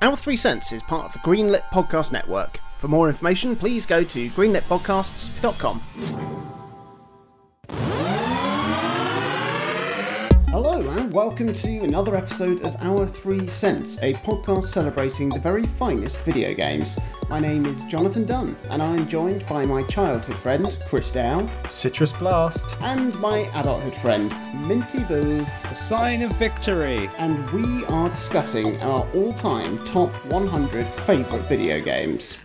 Our Three Cents is part of the Greenlit Podcast Network. For more information, please go to greenlitpodcasts.com. and welcome to another episode of Our Three Cents, a podcast celebrating the very finest video games. My name is Jonathan Dunn, and I'm joined by my childhood friend, Chris Dow, Citrus Blast. and my adulthood friend, Minty Booth. A sign of victory. and we are discussing our all time top 100 favourite video games.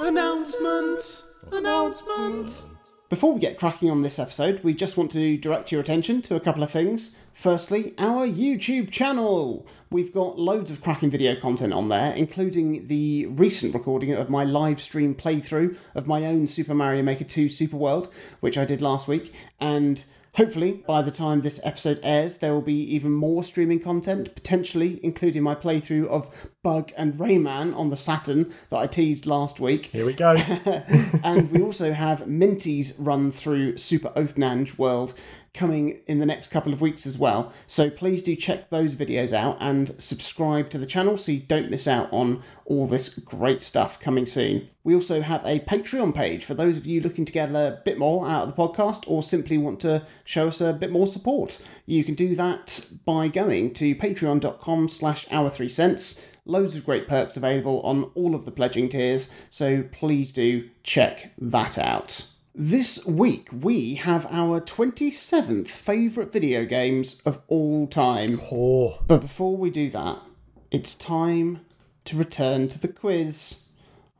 Announcement! Announcement! Before we get cracking on this episode, we just want to direct your attention to a couple of things. Firstly, our YouTube channel. We've got loads of cracking video content on there, including the recent recording of my live stream playthrough of my own Super Mario Maker 2 Super World, which I did last week, and Hopefully, by the time this episode airs, there will be even more streaming content, potentially including my playthrough of Bug and Rayman on the Saturn that I teased last week. Here we go. and we also have Minty's run through Super Oathnange World coming in the next couple of weeks as well. So please do check those videos out and subscribe to the channel so you don't miss out on all this great stuff coming soon. We also have a Patreon page for those of you looking to get a bit more out of the podcast or simply want to show us a bit more support. You can do that by going to patreon.com slash our three cents. Loads of great perks available on all of the pledging tiers, so please do check that out. This week we have our 27th favourite video games of all time. Oh, But before we do that, it's time to return to the quiz.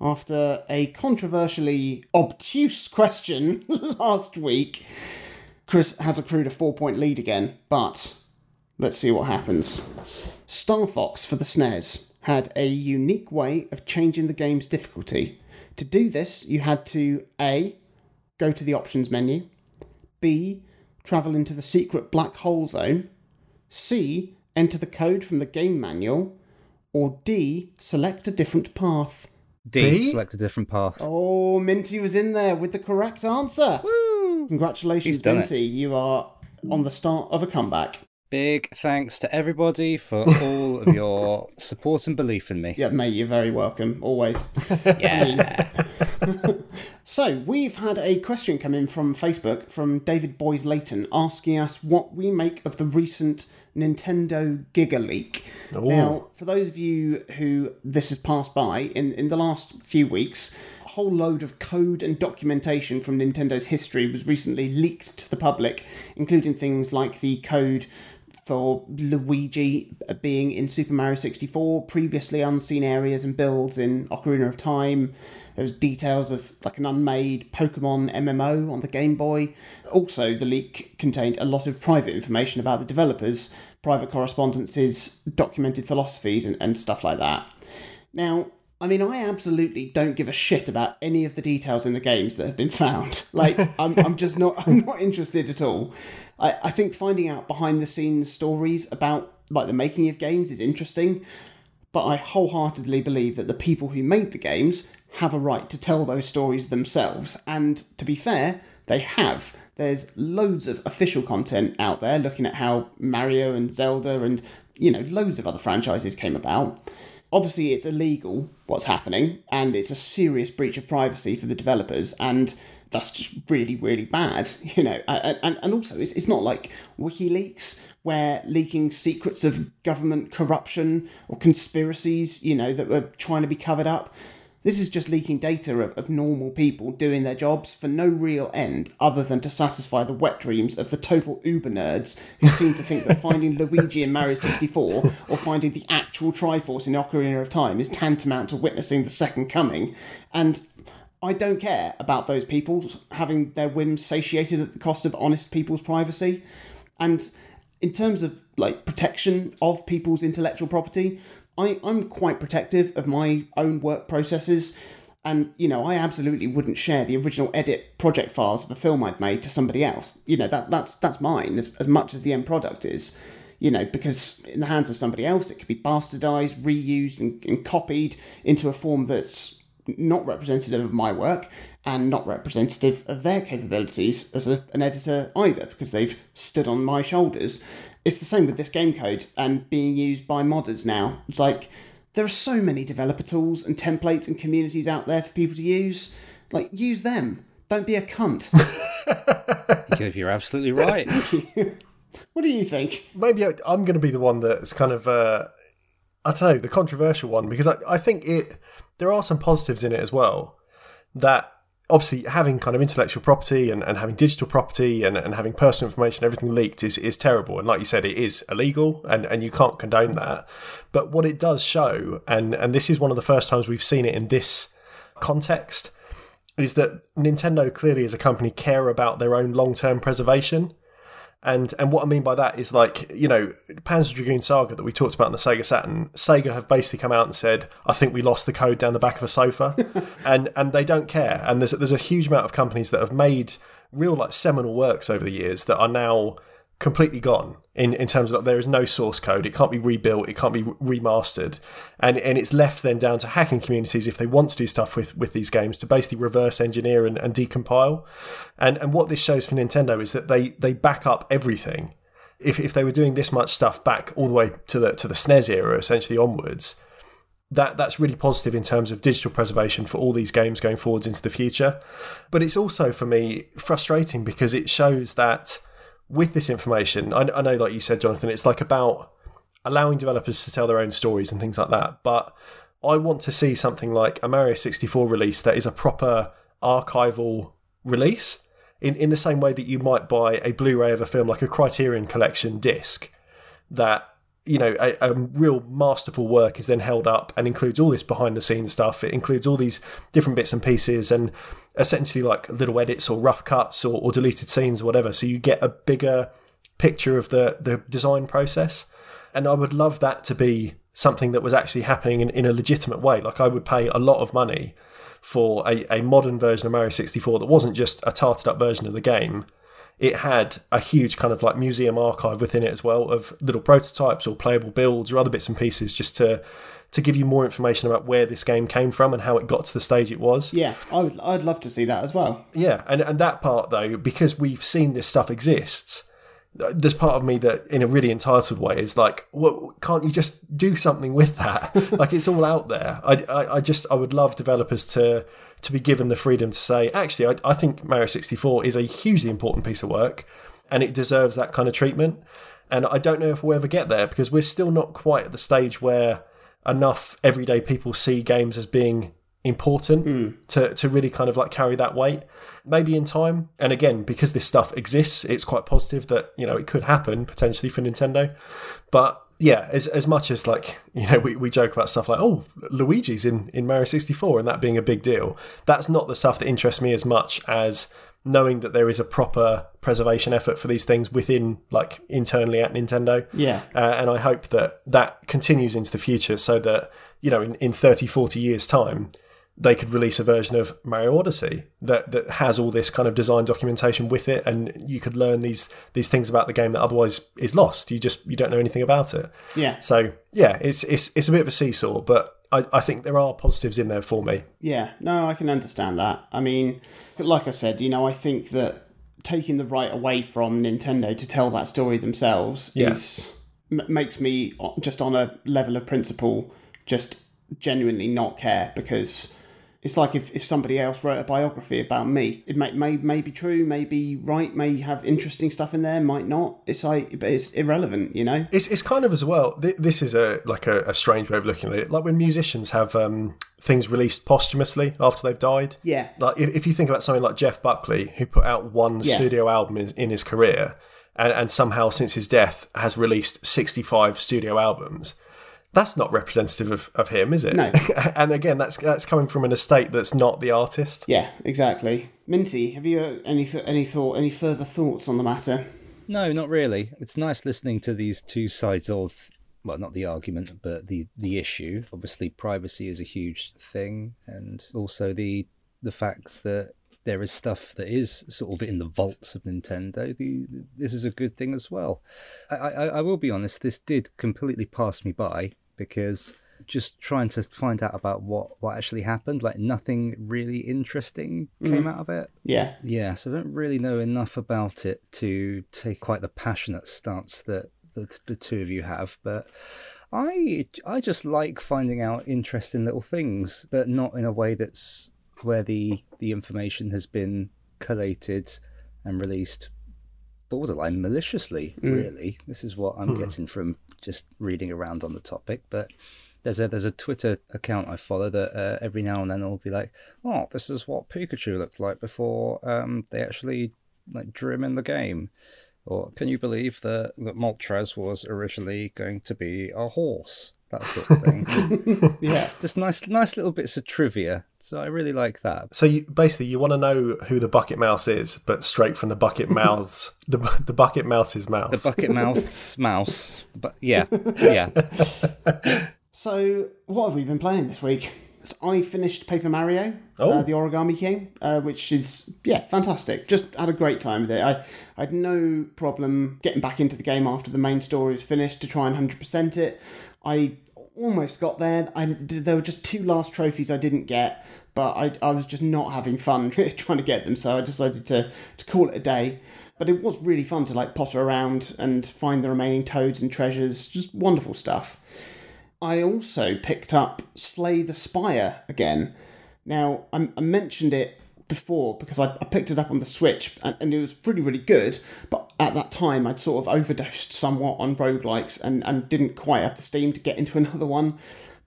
After a controversially obtuse question last week, Chris has accrued a four point lead again, but let's see what happens. Star Fox for the SNES had a unique way of changing the game's difficulty. To do this, you had to A. Go to the options menu, B. Travel into the secret black hole zone, C. Enter the code from the game manual, or D. Select a different path. D. B? Select a different path. Oh, Minty was in there with the correct answer. Woo! Congratulations, He's done it. Minty. You are on the start of a comeback. Big thanks to everybody for all of your support and belief in me. Yeah, mate, you're very welcome. Always. Yeah. So, we've had a question come in from Facebook from David Boys Layton asking us what we make of the recent Nintendo Giga leak. Ooh. Now, for those of you who this has passed by, in, in the last few weeks, a whole load of code and documentation from Nintendo's history was recently leaked to the public, including things like the code for Luigi being in Super Mario 64, previously unseen areas and builds in Ocarina of Time. There was details of like an unmade Pokemon MMO on the Game Boy. Also, the leak contained a lot of private information about the developers, private correspondences, documented philosophies, and, and stuff like that. Now, I mean, I absolutely don't give a shit about any of the details in the games that have been found. Like, I'm, I'm just not, I'm not interested at all. I, I think finding out behind the scenes stories about like the making of games is interesting, but I wholeheartedly believe that the people who made the games have a right to tell those stories themselves. And to be fair, they have. There's loads of official content out there looking at how Mario and Zelda and, you know, loads of other franchises came about. Obviously, it's illegal what's happening, and it's a serious breach of privacy for the developers, and that's just really, really bad, you know. And, and, also, it's, it's not like WikiLeaks, where leaking secrets of government corruption or conspiracies, you know, that were trying to be covered up. This is just leaking data of, of normal people doing their jobs for no real end other than to satisfy the wet dreams of the total uber nerds who seem to think that finding Luigi in Mario 64 or finding the actual Triforce in Ocarina of Time is tantamount to witnessing the second coming. And I don't care about those people having their whims satiated at the cost of honest people's privacy. And in terms of like protection of people's intellectual property, I, I'm quite protective of my own work processes. And, you know, I absolutely wouldn't share the original edit project files of a film I'd made to somebody else. You know, that that's that's mine as, as much as the end product is. You know, because in the hands of somebody else, it could be bastardized, reused, and, and copied into a form that's not representative of my work and not representative of their capabilities as a, an editor either, because they've stood on my shoulders. It's the same with this game code and being used by modders now. It's like there are so many developer tools and templates and communities out there for people to use. Like, use them. Don't be a cunt. You're- You're absolutely right. what do you think? maybe I, I'm going to be the one that's kind of uh, I don't know the controversial one because I, I think it there are some positives in it as well that obviously having kind of intellectual property and, and having digital property and, and having personal information everything leaked is, is terrible. And like you said it is illegal and, and you can't condone that. But what it does show and and this is one of the first times we've seen it in this context is that Nintendo clearly as a company care about their own long-term preservation and and what I mean by that is like you know Panzer Dragoon Saga that we talked about in the Sega Saturn. Sega have basically come out and said, "I think we lost the code down the back of a sofa," and and they don't care. And there's there's a huge amount of companies that have made real like seminal works over the years that are now completely gone in, in terms of there is no source code. It can't be rebuilt. It can't be remastered. And and it's left then down to hacking communities if they want to do stuff with with these games to basically reverse engineer and, and decompile. And and what this shows for Nintendo is that they they back up everything. If if they were doing this much stuff back all the way to the to the SNES era essentially onwards that that's really positive in terms of digital preservation for all these games going forwards into the future. But it's also for me frustrating because it shows that with this information, I, I know, like you said, Jonathan, it's like about allowing developers to tell their own stories and things like that. But I want to see something like a Mario 64 release that is a proper archival release in, in the same way that you might buy a Blu ray of a film like a Criterion Collection disc that you know a, a, real masterful work is then held up and includes all this behind the scenes stuff. It includes all these different bits and pieces and essentially like little edits or rough cuts or, or deleted scenes or whatever. So you get a bigger picture of the the design process. And i would love that to be something that was actually happening in, in a legitimate way. Like i would pay a lot of money for a, a modern version of mario 64 that wasn't just a tarted up version of the game it had a huge kind of like museum archive within it as well of little prototypes or playable builds or other bits and pieces just to to give you more information about where this game came from and how it got to the stage it was. Yeah, I would I'd love to see that as well. Yeah, and and that part though because we've seen this stuff exists there's part of me that in a really entitled way is like well can't you just do something with that like it's all out there I, I, I just i would love developers to to be given the freedom to say, actually, I, I think Mario 64 is a hugely important piece of work and it deserves that kind of treatment. And I don't know if we'll ever get there because we're still not quite at the stage where enough everyday people see games as being important mm. to, to really kind of like carry that weight. Maybe in time. And again, because this stuff exists, it's quite positive that, you know, it could happen potentially for Nintendo. But yeah, as as much as like you know we, we joke about stuff like oh Luigi's in in Mario sixty four and that being a big deal. That's not the stuff that interests me as much as knowing that there is a proper preservation effort for these things within like internally at Nintendo. Yeah, uh, and I hope that that continues into the future so that you know in in 30, 40 years time they could release a version of Mario Odyssey that that has all this kind of design documentation with it, and you could learn these these things about the game that otherwise is lost. You just you don't know anything about it. Yeah. So yeah, it's it's it's a bit of a seesaw, but I, I think there are positives in there for me. Yeah. No, I can understand that. I mean, like I said, you know, I think that taking the right away from Nintendo to tell that story themselves Yeah. is m- makes me uh, just on a level of principle just genuinely not care because it's like if, if somebody else wrote a biography about me, it may, may may be true, may be right, may have interesting stuff in there, might not. It's like, but it's irrelevant, you know. It's it's kind of as well. th- This is a like a, a strange way of looking at it. Like when musicians have um, things released posthumously after they've died. Yeah, Like if, if you think about something like Jeff Buckley, who put out one Yeah. studio album in, in his career, and, and somehow since his death has released sixty five studio albums. That's not representative of, of him, is it? No. and again, that's that's coming from an estate that's not the artist. yeah, exactly. Minty, have you uh, any th- any thought, any further thoughts on the matter? No, not really. It's nice listening to these two sides of well, not the argument, but the the issue. Obviously, privacy is a huge thing, and also the the fact that there is stuff that is sort of in the vaults of Nintendo. The, this is a good thing as well. I, I, I will be honest. This did completely pass me by because just trying to find out about what what actually happened, like nothing really interesting came mm-hmm. out of it. Yeah, Yeah, so I don't really know enough about it to take quite the passionate stance that the, the two of you have, but I I just like finding out interesting little things, but not in a way that's where the the information has been collated and released borderline maliciously. Mm. Really, this is what I'm hmm. getting from just reading around on the topic, but. There's a there's a Twitter account I follow that uh, every now and then will be like, oh, this is what Pikachu looked like before um, they actually like drew him in the game, or can you believe that that Moltres was originally going to be a horse? That sort of thing. Yeah. Just nice nice little bits of trivia. So I really like that. So you, basically, you want to know who the bucket mouse is, but straight from the bucket mouth's the the bucket mouse's mouth. The bucket mouth's mouse, but yeah, yeah. So, what have we been playing this week? So I finished Paper Mario, Oh. uh, the Origami King, uh, which is yeah fantastic. Just had a great time with it. I, I had no problem getting back into the game after the main story was finished to try and hundred percent it. I almost got there. I there were just two last trophies I didn't get, but I I was just not having fun trying to get them, so I decided to to call it a day. But it was really fun to like potter around and find the remaining toads and treasures. Just wonderful stuff. I also picked up Slay the Spire again. Now, I, I mentioned it before because I, I picked it up on the Switch and, and it was really, really good. But at that time, I'd sort of overdosed somewhat on roguelikes and, and didn't quite have the steam to get into another one.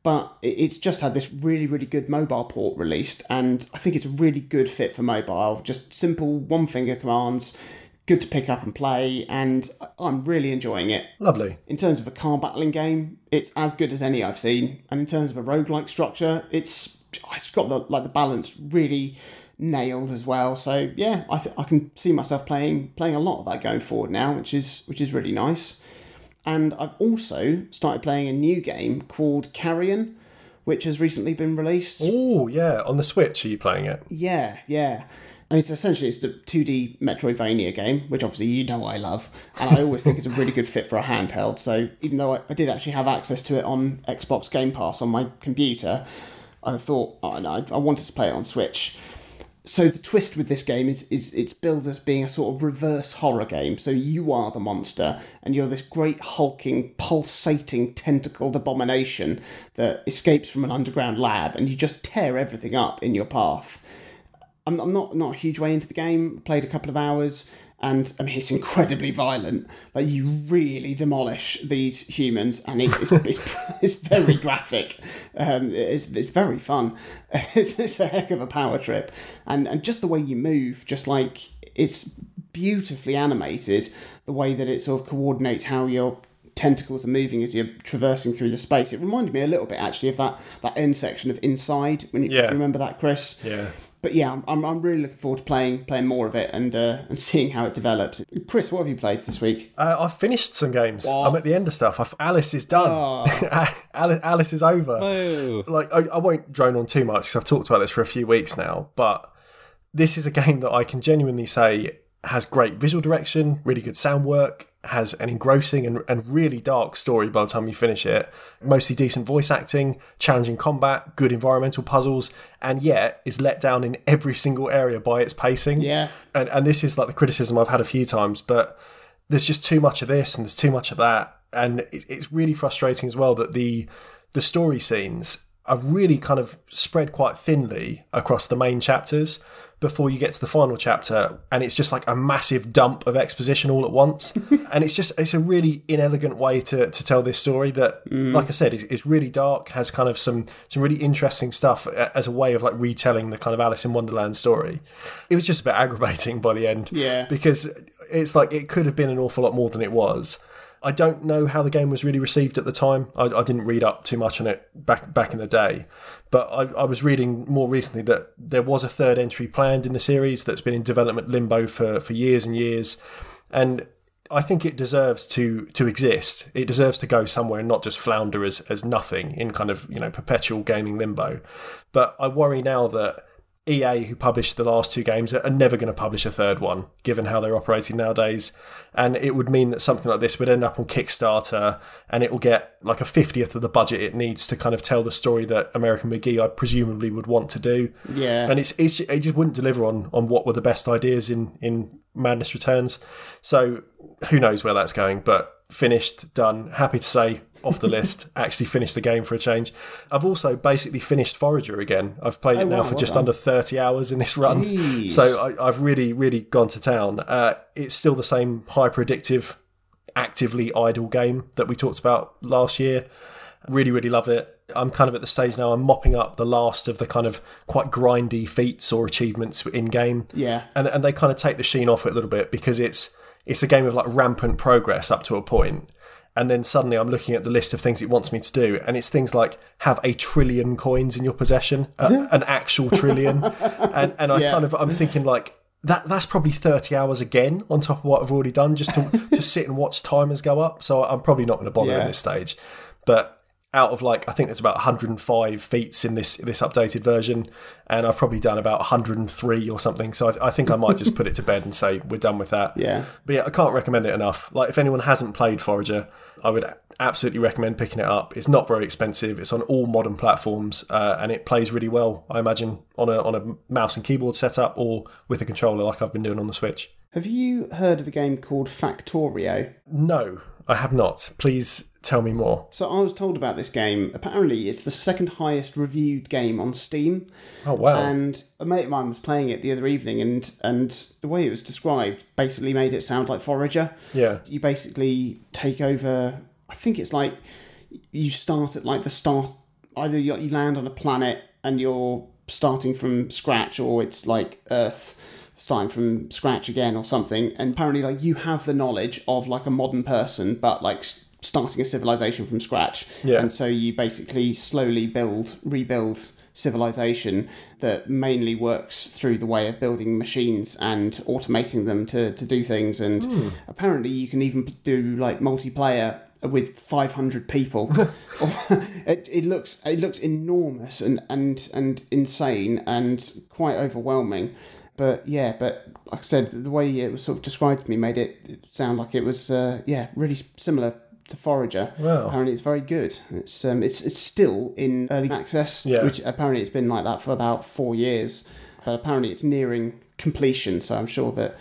But it- it's just had this really, really good mobile port released, and I think it's a really good fit for mobile. Just simple one finger commands, good to pick up and play, and I'm really enjoying it Lovely. in terms of a car battling game, it's as good as any I've seen. And in terms of a roguelike structure, it's it's got the like the balance really nailed as well. So yeah, I th- I can see myself playing playing a lot of that going forward now, which is which is really nice. And I've also started playing a new game called Carrion, which has recently been released. Oh yeah, on the Switch, are you playing it? Yeah, yeah. And it's essentially it's a 2D Metroidvania game, which obviously you know I love, and I always think it's a really good fit for a handheld. So even though I, I did actually have access to it on Xbox Game Pass on my computer, I thought oh, no, I wanted to play it on Switch. So the twist with this game is is it's billed as being a sort of reverse horror game. So you are the monster, and you're this great hulking, pulsating, tentacled abomination that escapes from an underground lab, and you just tear everything up in your path. I'm, I'm not not a huge way into the game. Played a couple of hours, and I mean it's incredibly violent. Like you really demolish these humans, and it's it's, it's, it's very graphic. Um, it's it's very fun. It's, it's a heck of a power trip, and and just the way you move, just like it's beautifully animated. The way that it sort of coordinates how your tentacles are moving as you're traversing through the space. It reminded me a little bit actually of that that end section of Inside. When you, Yeah. remember that, Chris? Yeah. But yeah, I'm, I'm, really looking forward to playing playing more of it and uh, and seeing how it develops. Chris, what have you played this week? Uh, I've finished some games. I'm at the end of stuff. I've, Alice is done. Alice, Alice is over. Oh, Like I, I won't drone on too much because I've talked about this for a few weeks now. But this is a game that I can genuinely say has great visual direction, really good sound work, has an engrossing and, and really dark story by the time you finish it. Mostly decent voice acting, challenging combat, good environmental puzzles, and yet is let down in every single area by its pacing. Yeah. And and this is like the criticism I've had a few times, but there's just too much of this and there's too much of that, and it, it's really frustrating as well that the the story scenes are really kind of spread quite thinly across the main chapters before you get to the final chapter and it's just like a massive dump of exposition all at once and it's just it's a really inelegant way to, to tell this story that mm. like i said is, is really dark has kind of some some really interesting stuff uh, as a way of like retelling the kind of alice in wonderland story it was just a bit aggravating by the end Yeah. because it's like it could have been an awful lot more than it was. I don't know how the game was really received at the time. I, I didn't read up too much on it back back in the day, but I, I was reading more recently that there was a third entry planned in the series that's been in development limbo for, for years and years, and I think it deserves to to exist. It deserves to go somewhere and not just flounder as as nothing in kind of you know perpetual gaming limbo. But I worry now that EA, who published the last two games, are never going to publish a third one, given how they're operating nowadays. And it would mean that something like this would end up on Kickstarter and it will get like a 50th of the budget it needs to kind of tell the story that American McGee, I presumably, would want to do. Yeah. And it's, it's it just wouldn't deliver on, on what were the best ideas in, in Madness Returns. So who knows where that's going, but finished, done. Happy to say, off the list. Actually finished the game for a change. I've also basically finished Forager again. I've played it now wow, for well just done. under 30 hours in this run. Jeez. So I, I've really, really gone to town. Uh, it's still the same hyper addictive, actively idle game that we talked about last year. Really, really love it. I'm kind of at the stage now. I'm mopping up the last of the kind of quite grindy feats or achievements in game Yeah. and and they kind of take the sheen off it a little bit because it's it's a game of like rampant progress up to a point and then suddenly I'm looking at the list of things it wants me to do and it's things like have a trillion coins in your possession uh, an actual trillion and and I Yeah. kind of I'm thinking like that that's probably 30 hours again on top of what I've already done just to to sit and watch timers go up so I'm probably not going to bother Yeah. at this stage but out of like I think there's about 105 feats in this this updated version, and I've probably done about 103 or something. So I, I think I might just put it to bed and say we're done with that. Yeah. But yeah, I can't recommend it enough. Like if anyone hasn't played Forager, I would absolutely recommend picking it up. It's not very expensive. It's on all modern platforms, uh, and it plays really well. I imagine on a on a mouse and keyboard setup or with a controller, like I've been doing on the Switch. Have you heard of a game called Factorio? No, I have not. Please tell me more. So I was told about this game. Apparently, it's the second highest reviewed game on Steam. Oh wow. And a mate of mine was playing it the other evening, and and the way it was described basically made it sound like Forager. yeah. You basically take over. I think it's like you start at like the start. Either you, you land on a planet and you're starting from scratch, or it's like Earth starting from scratch again, or something. And apparently, like you have the knowledge of like a modern person, but like starting a civilization from scratch. Yeah. And so you basically slowly build, rebuild civilization that mainly works through the way of building machines and automating them to, to do things. And hmm. apparently, you can even do like multiplayer with 500 people. it, it looks it looks enormous and, and, and insane and quite overwhelming. But yeah, but like I said, the way it was sort of described to me made it sound like it was uh, yeah really similar to Forager. Wow. Apparently, it's very good. It's um, it's it's still in early access, Yeah. which apparently it's been like that for about four years. But apparently, it's nearing completion. So I'm sure that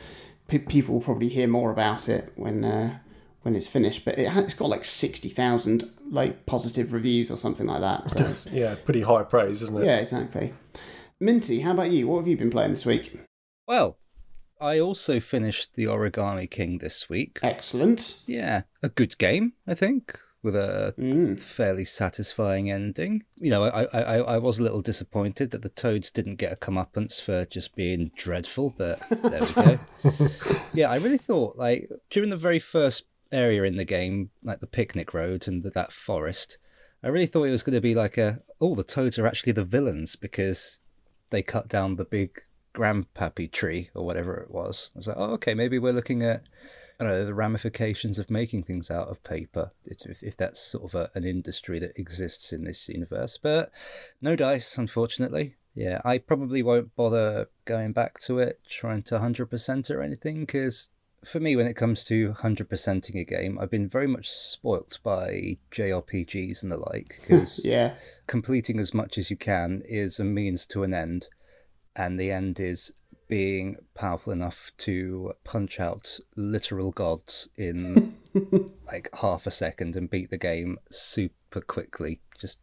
pe- people will probably hear more about it when uh, when it's finished. But it ha- it's got like sixty thousand like positive reviews or something like that. So Yeah, pretty high praise, isn't it? yeah, exactly. Minty, how about you? What have you been playing this week? Well, I also finished The Origami King this week. Excellent. Yeah, a good game, I think, with a Mm. fairly satisfying ending. You know, I, I, I was a little disappointed that the Toads didn't get a comeuppance for just being dreadful, but there we go. yeah, I really thought, like, during the very first area in the game, like the picnic road and the, that forest, I really thought it was going to be like a, oh, the Toads are actually the villains because they cut down the big grandpappy tree or whatever it was. I was like, oh, okay, maybe we're looking at I don't know the ramifications of making things out of paper, if, if that's sort of a, an industry that exists in this universe. But no dice, unfortunately. Yeah, I probably won't bother going back to it, trying to 100% or anything, because for me, when it comes to 100%ing a game, I've been very much spoilt by JRPGs and the like, because Yeah. completing as much as you can is a means to an end, and the end is being powerful enough to punch out literal gods in like half a second and beat the game super quickly. Just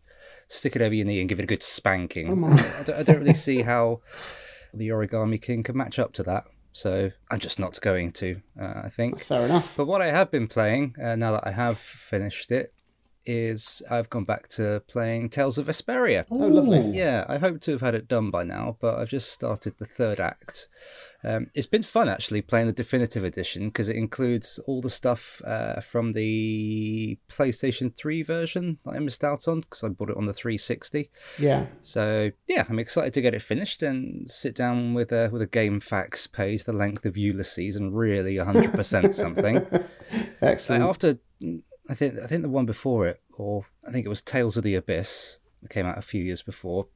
stick it over your knee and give it a good spanking. I, don't, I don't really see how the Origami King can match up to that. So I'm just not going to, uh, I think. That's fair enough. But what I have been playing, uh, now that I have finished it, is I've gone back to playing Tales of Vesperia. Oh, lovely. Yeah, I hope to have had it done by now, but I've just started the third act. Um, it's been fun actually playing the definitive edition because it includes all the stuff uh, from the PlayStation 3 version that I missed out on because I bought it on the 360. Yeah. So yeah, I'm excited to get it finished and sit down with a with a GameFAQs page the length of Ulysses and really 100% something. Excellent. Like after, I think I think the one before it, or I think it was Tales of the Abyss, that came out a few years before.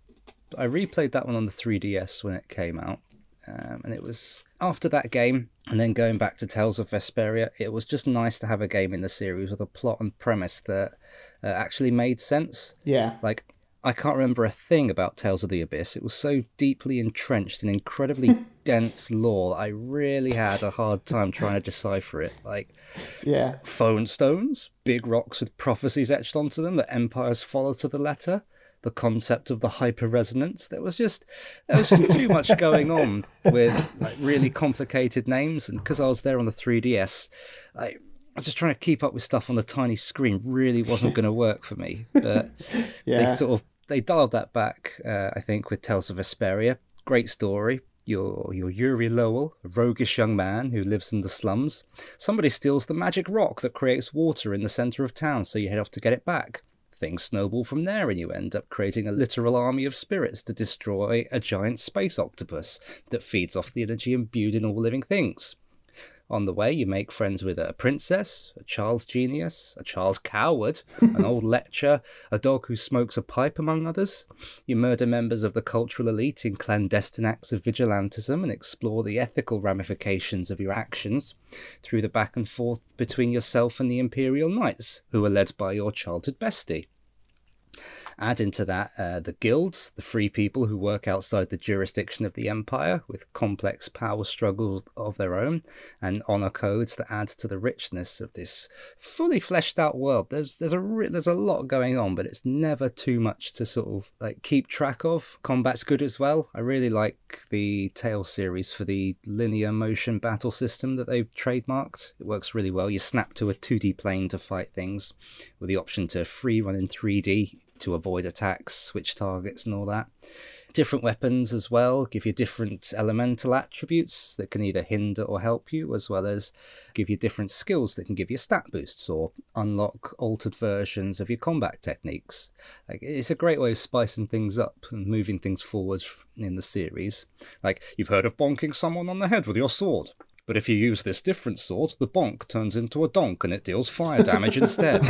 I replayed that one on the 3DS when it came out, um, and it was after that game, and then going back to Tales of Vesperia. It was just nice to have a game in the series with a plot and premise that uh, actually made sense. yeah. Like I can't remember a thing about Tales of the Abyss. It was so deeply entrenched in incredibly dense lore that I really had a hard time trying to decipher it. Like, Yeah. phone stones, big rocks with prophecies etched onto them that empires follow to the letter. The concept of the hyper resonance. There was just there was just too much going on with like really complicated names, and because I was there on the 3DS, I, I was just trying to keep up with stuff on the tiny screen. Really wasn't going to work for me. But Yeah. they sort of they dialed that back. Uh, I think with Tales of Vesperia, great story. Your your Yuri Lowell, a roguish young man who lives in the slums. Somebody steals the magic rock that creates water in the centre of town, so you head off to get it back. Things snowball from there, and you end up creating a literal army of spirits to destroy a giant space octopus that feeds off the energy imbued in all living things. On the way, you make friends with a princess, a child genius, a child coward, an old lecher, a dog who smokes a pipe, among others. You murder members of the cultural elite in clandestine acts of vigilantism and explore the ethical ramifications of your actions through the back and forth between yourself and the Imperial Knights, who are led by your childhood bestie. Add into that uh, the guilds, the free people who work outside the jurisdiction of the empire with complex power struggles of their own, and honor codes that add to the richness of this fully fleshed out world. There's there's a re- there's a lot going on, but it's never too much to sort of like keep track of. Combat's good as well. I really like the Tales series for the linear motion battle system that they've trademarked. It works really well. You snap to a 2D plane to fight things, with the option to free run in 3D to avoid attacks, switch targets, and all that. Different weapons as well give you different elemental attributes that can either hinder or help you, as well as give you different skills that can give you stat boosts or unlock altered versions of your combat techniques. Like, it's a great way of spicing things up and moving things forward in the series. Like, you've heard of bonking someone on the head with your sword. But if you use this different sword, the bonk turns into a donk and it deals fire damage instead.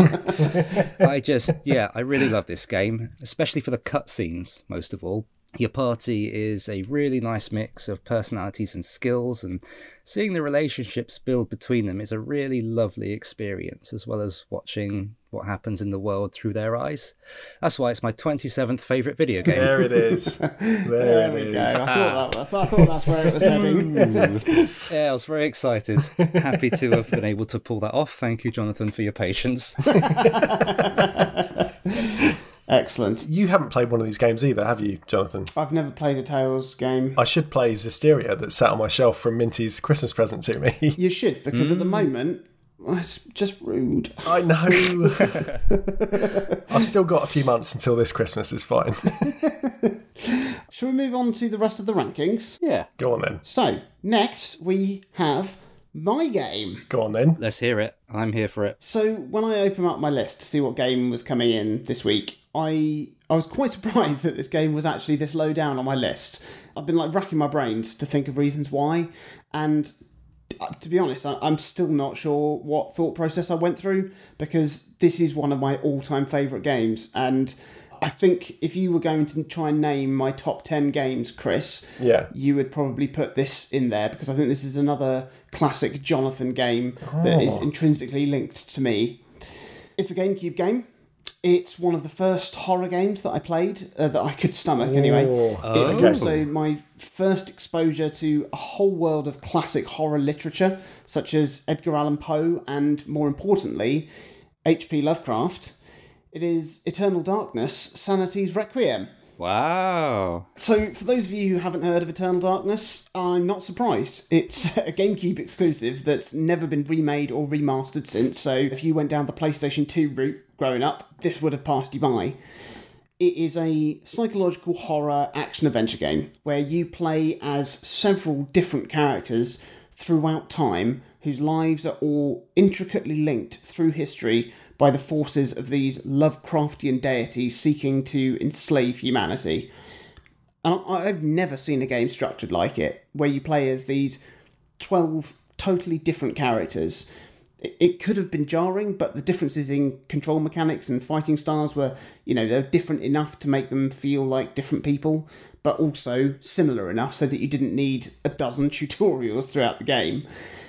I just, yeah, I really love this game, especially for the cutscenes, most of all. Your party is a really nice mix of personalities and skills, and seeing the relationships build between them is a really lovely experience, as well as watching what happens in the world through their eyes. That's why it's my 27th favourite video game. There it is. There, There it we go. I thought ah. that was. I thought that's where it was heading. Yeah, I was very excited. Happy to have been able to pull that off. Thank you, Jonathan, for your patience. Excellent. You haven't played one of these games either, have you, Jonathan? I've never played a Tales game. I should play Zestiria that sat on my shelf from Minty's Christmas present to me. You should, because at the mm. moment, well, it's just rude. I know. I've still got a few months until this Christmas is fine. Shall we move on to the rest of the rankings? Yeah, Go on then. So, next we have my game. Go on then. let's hear it. I'm here for it. So, when I opened up my list to see what game was coming in this week, I I was quite surprised that this game was actually this low down on my list. I've been like racking my brains to think of reasons why, and uh, to be honest, I'm still not sure what thought process I went through because this is one of my all time favourite games. And I think if you were going to try and name my top 10 games, Chris, Yeah. you would probably put this in there because I think this is another classic Jonathan game that is intrinsically linked to me. It's a GameCube game. It's one of the first horror games that I played uh, that I could stomach anyway. It was also my first exposure to a whole world of classic horror literature, such as Edgar Allan Poe and, more importantly, H.P. Lovecraft. It is Eternal Darkness, Sanity's Requiem. Wow. So, for those of you who haven't heard of Eternal Darkness, I'm not surprised. It's a GameCube exclusive that's never been remade or remastered since. So, if you went down the PlayStation 2 route growing up, this would have passed you by. It is a psychological horror action adventure game where you play as several different characters throughout time whose lives are all intricately linked through history by the forces of these Lovecraftian deities seeking to enslave humanity. And I've never seen a game structured like it, where you play as these 12 totally different characters. It could have been jarring, but the differences in control mechanics and fighting styles were, you know, they're different enough to make them feel like different people, but also similar enough so that you didn't need a dozen tutorials throughout the game.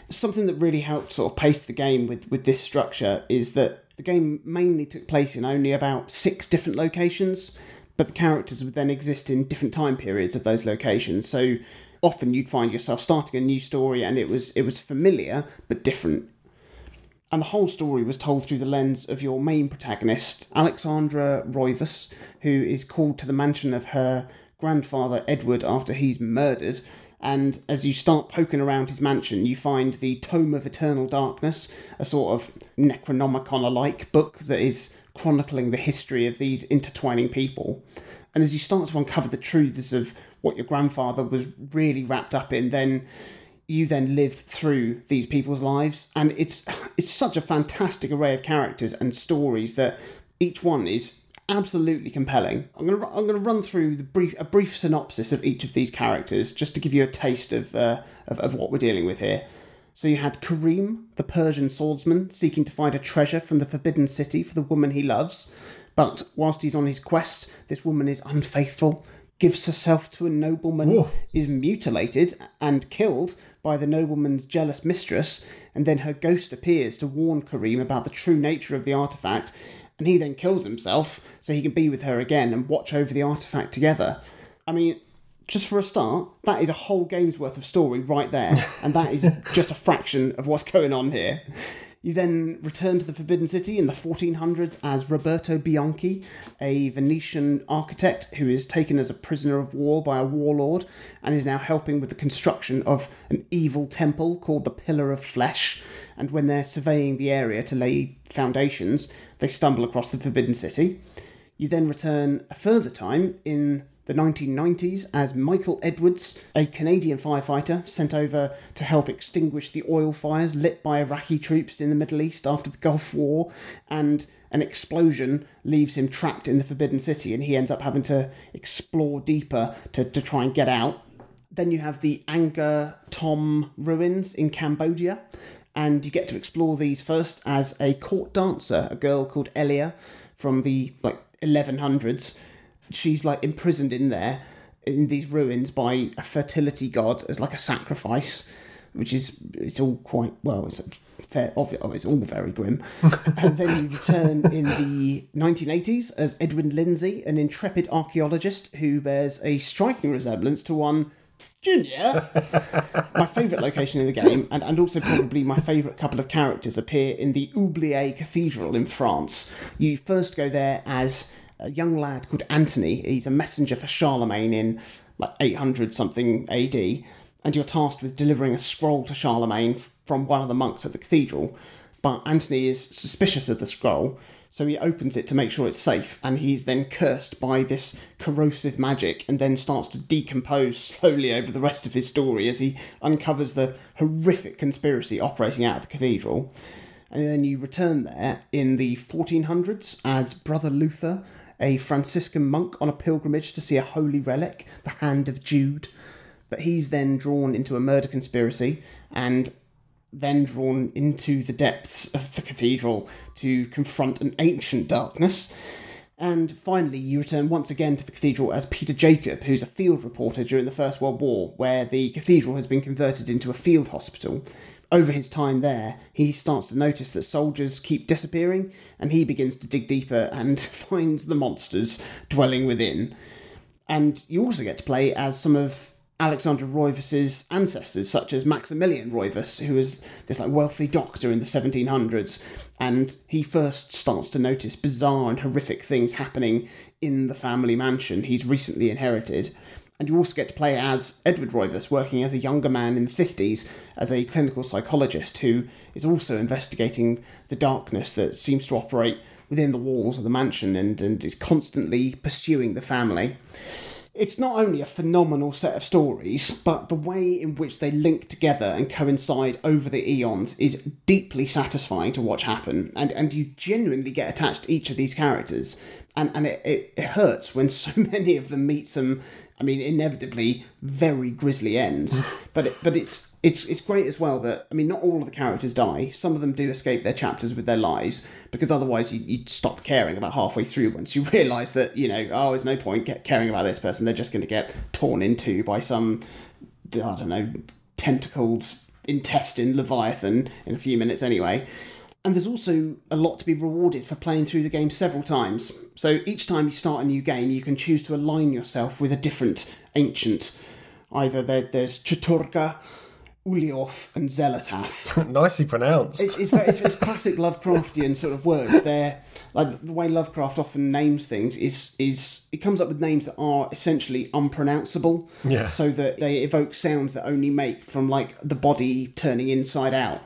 Something that really helped sort of pace the game with, with this structure is that the game mainly took place in only about six different locations, but the characters would then exist in different time periods of those locations. So often you'd find yourself starting a new story and it was it was familiar but different. And the whole story was told through the lens of your main protagonist, Alexandra Roivas, who is called to the mansion of her grandfather Edward after he's murdered. And as you start poking around his mansion, you find the Tome of Eternal Darkness, a sort of Necronomicon like book that is chronicling the history of these intertwining people. And as you start to uncover the truths of what your grandfather was really wrapped up in, then you then live through these people's lives and it's it's such a fantastic array of characters and stories that each one is absolutely compelling. I'm gonna I'm gonna run through the brief a brief synopsis of each of these characters just to give you a taste of uh, of, of what we're dealing with here. So you had Karim, the Persian swordsman, seeking to find a treasure from the Forbidden City for the woman he loves. But whilst he's on his quest, this woman is unfaithful, gives herself to a nobleman, Whoa. is mutilated and killed by the nobleman's jealous mistress, and then her ghost appears to warn Karim about the true nature of the artifact, and he then kills himself so he can be with her again and watch over the artifact together. I mean, just for a start, that is a whole game's worth of story right there, and that is just a fraction of what's going on here. You then return to the Forbidden City in the 1400s as Roberto Bianchi, a Venetian architect who is taken as a prisoner of war by a warlord and is now helping with the construction of an evil temple called the Pillar of Flesh. And when they're surveying the area to lay foundations, they stumble across the Forbidden City. You then return a further time in the 1990s as Michael Edwards, a Canadian firefighter sent over to help extinguish the oil fires lit by Iraqi troops in the Middle East after the Gulf War, and an explosion leaves him trapped in the Forbidden City, and he ends up having to explore deeper to, to try and get out. Then you have the Angkor Thom ruins in Cambodia, and you get to explore these first as a court dancer, a girl called Ellia from the like 1100s. She's like imprisoned in there in these ruins by a fertility god as like a sacrifice, which is it's all quite well. It's fair, obvious, oh, it's all very grim. and then you return in the 1980s as Edwin Lindsay, an intrepid archaeologist who bears a striking resemblance to one Junior. my favourite location in the game, and, and also probably my favourite couple of characters, appear in the Oublié Cathedral in France. You first go there as a young lad called Anthony. He's a messenger for Charlemagne in like 800 something AD, and you're tasked with delivering a scroll to Charlemagne from one of the monks at the cathedral. But Anthony is suspicious of the scroll, so he opens it to make sure it's safe, and he's then cursed by this corrosive magic and then starts to decompose slowly over the rest of his story as he uncovers the horrific conspiracy operating out of the cathedral. And then you return there in the 1400s as Brother Luther, a Franciscan monk on a pilgrimage to see a holy relic, the Hand of Jude. But he's then drawn into a murder conspiracy and then drawn into the depths of the cathedral to confront an ancient darkness. And finally, you return once again to the cathedral as Peter Jacob, who's a field reporter during the First World War, where the cathedral has been converted into a field hospital. Over his time there, he starts to notice that soldiers keep disappearing, and he begins to dig deeper and finds the monsters dwelling within. And you also get to play as some of Alexandra Roivas's ancestors, such as Maximilian Roivas, who was this like wealthy doctor in the 1700s, and he first starts to notice bizarre and horrific things happening in the family mansion he's recently inherited. And you also get to play as Edward Roivas, working as a younger man in the 50s as a clinical psychologist who is also investigating the darkness that seems to operate within the walls of the mansion and, and is constantly pursuing the family it's not only a phenomenal set of stories, but the way in which they link together and coincide over the eons is deeply satisfying to watch happen. And, and you genuinely get attached to each of these characters. And, and it, it, it hurts when so many of them meet some, I mean, inevitably very grisly ends. but it, but it's it's it's great as well that I mean, not all of the characters die. Some of them do escape their chapters with their lives because otherwise you, you'd stop caring about halfway through once you realise that you know oh, there's no point caring about this person. They're just going to get torn in two by some I don't know tentacled intestine leviathan in a few minutes anyway. And there's also a lot to be rewarded for playing through the game several times. So each time you start a new game, you can choose to align yourself with a different ancient. Either there, there's Chattur'gha, Ulyaoth, and Xel'lotath. Nicely pronounced. It's, it's, very, it's, it's classic Lovecraftian sort of words. They're like the way Lovecraft often names things is is it comes up with names that are essentially unpronounceable. Yeah. So that they evoke sounds that only make from like the body turning inside out.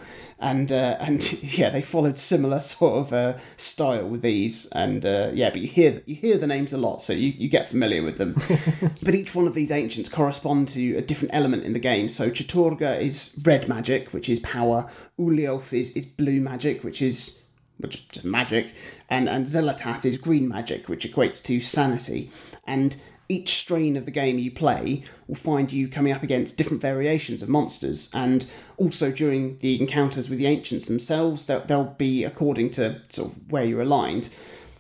And uh, and yeah, they followed similar sort of uh, style with these, and uh, yeah, but you hear you hear the names a lot, so you, you get familiar with them. but each one of these ancients correspond to a different element in the game. So Chattur'gha is red magic, which is power. Ulyaoth is, is blue magic, which is which is magic, and and Xel'lotath is green magic, which equates to sanity. And each strain of the game you play will find you coming up against different variations of monsters, and also during the encounters with the ancients themselves, they'll, they'll be according to sort of where you're aligned.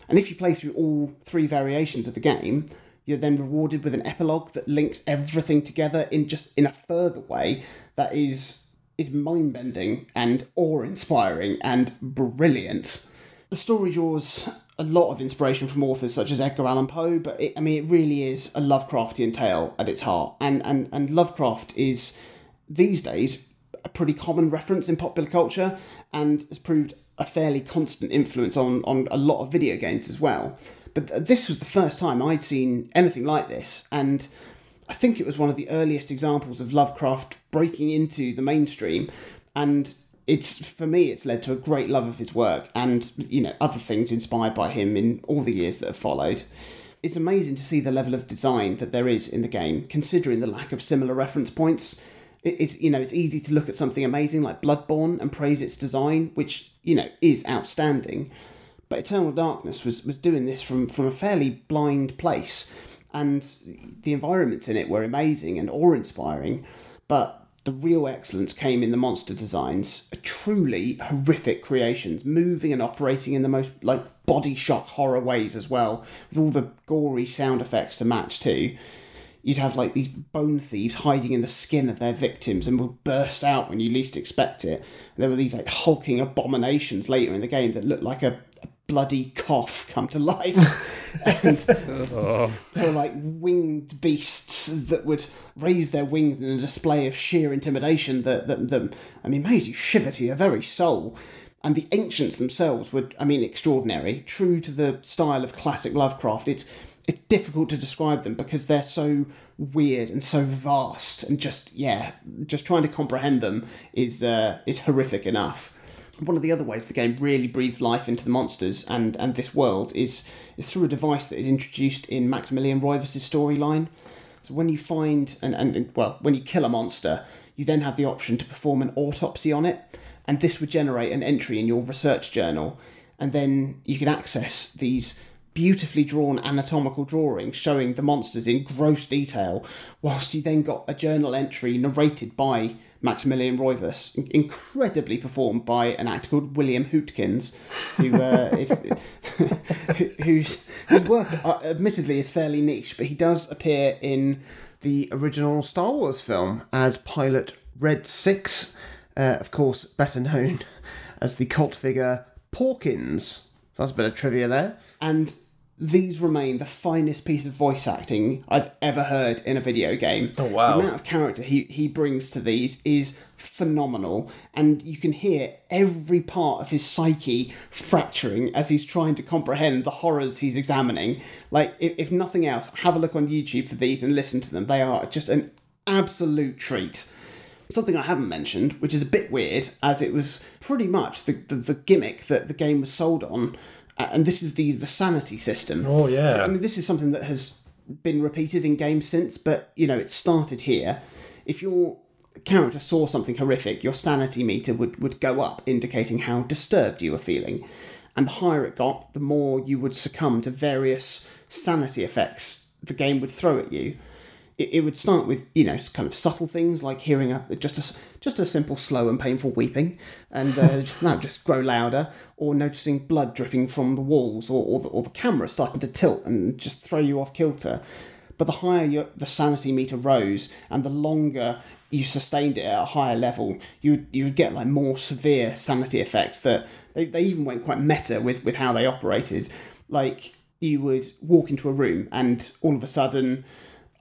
And if you play through all three variations of the game, you're then rewarded with an epilogue that links everything together in just in a further way that is is mind bending and awe inspiring and brilliant. The story draws a lot of inspiration from authors such as Edgar Allan Poe, but it, I mean, it really is a Lovecraftian tale at its heart. And, and, and Lovecraft is, these days, a pretty common reference in popular culture and has proved a fairly constant influence on, on a lot of video games as well. But th- this was the first time I'd seen anything like this, and I think it was one of the earliest examples of Lovecraft breaking into the mainstream, and it's for me it's led to a great love of his work and you know other things inspired by him in all the years that have followed. It's amazing to see the level of design that there is in the game, considering the lack of similar reference points. It's you know it's easy to look at something amazing like Bloodborne and praise its design, which you know is outstanding. But Eternal Darkness was was doing this from from a fairly blind place and the environments in it were amazing and awe-inspiring but the real excellence came in the monster designs truly horrific creations moving and operating in the most like body shock horror ways as well with all the gory sound effects to match too you'd have like these bone thieves hiding in the skin of their victims and will burst out when you least expect it. There were these like hulking abominations later in the game that looked like a bloody cough come to life. and they were like winged beasts that would raise their wings in a display of sheer intimidation that, that, that I mean, made you shiver to your very soul. And the ancients themselves were, I mean, extraordinary, true to the style of classic Lovecraft. It's it's difficult to describe them because they're so weird and so vast and just yeah just trying to comprehend them is uh, is horrific enough one of the other ways the game really breathes life into the monsters and and this world is is through a device that is introduced in Maximilian Roivas' storyline. So when you find and and well when you kill a monster you then have the option to perform an autopsy on it and this would generate an entry in your research journal. And then you can access these beautifully drawn anatomical drawings showing the monsters in gross detail, whilst you then got a journal entry narrated by Maximilian Roivas, incredibly performed by an actor called William Hootkins, who uh, if, whose whose work uh, admittedly is fairly niche, but he does appear in the original Star Wars film as pilot Red Six, uh, of course, better known as the cult figure Porkins. So that's a bit of trivia there. And these remain the finest piece of voice acting I've ever heard in a video game. Oh, wow. The amount of character he, he brings to these is phenomenal, and you can hear every part of his psyche fracturing as he's trying to comprehend the horrors he's examining. Like, if, if nothing else, have a look on YouTube for these and listen to them. They are just an absolute treat. Something I haven't mentioned, which is a bit weird, as it was pretty much the, the, the gimmick that the game was sold on Uh, and this is the the sanity system. Oh yeah. I mean, this is something that has been repeated in games since, but you know, it started here. If your character saw something horrific, your sanity meter would, would go up, indicating how disturbed you were feeling. And the higher it got, the more you would succumb to various sanity effects the game would throw at you it, it would start with you know kind of subtle things like hearing a just a just a simple slow and painful weeping, and uh, no, just grow louder, or noticing blood dripping from the walls, or or the, or the camera starting to tilt and just throw you off kilter. But the higher your, the sanity meter rose, and the longer you sustained it at a higher level, you you would get like more severe sanity effects that They, they even went quite meta with, with how they operated. Like, you would walk into a room and all of a sudden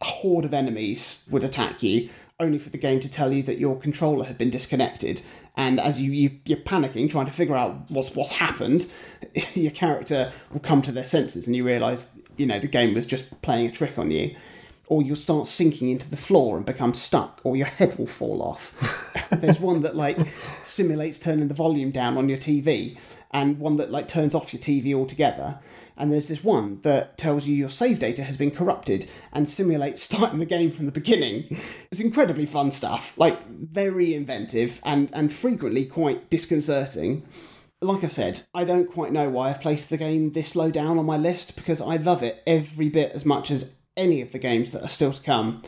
a horde of enemies would attack you, only for the game to tell you that your controller had been disconnected. And as you, you you're panicking, trying to figure out what's what's happened, your character will come to their senses, and you realise you know the game was just playing a trick on you. Or you'll start sinking into the floor and become stuck, or your head will fall off. There's one that like simulates turning the volume down on your TV, and one that like turns off your TV altogether. And there's this one that tells you your save data has been corrupted and simulates starting the game from the beginning. It's incredibly fun stuff, like very inventive and, and frequently quite disconcerting. Like I said, I don't quite know why I've placed the game this low down on my list because I love it every bit as much as any of the games that are still to come.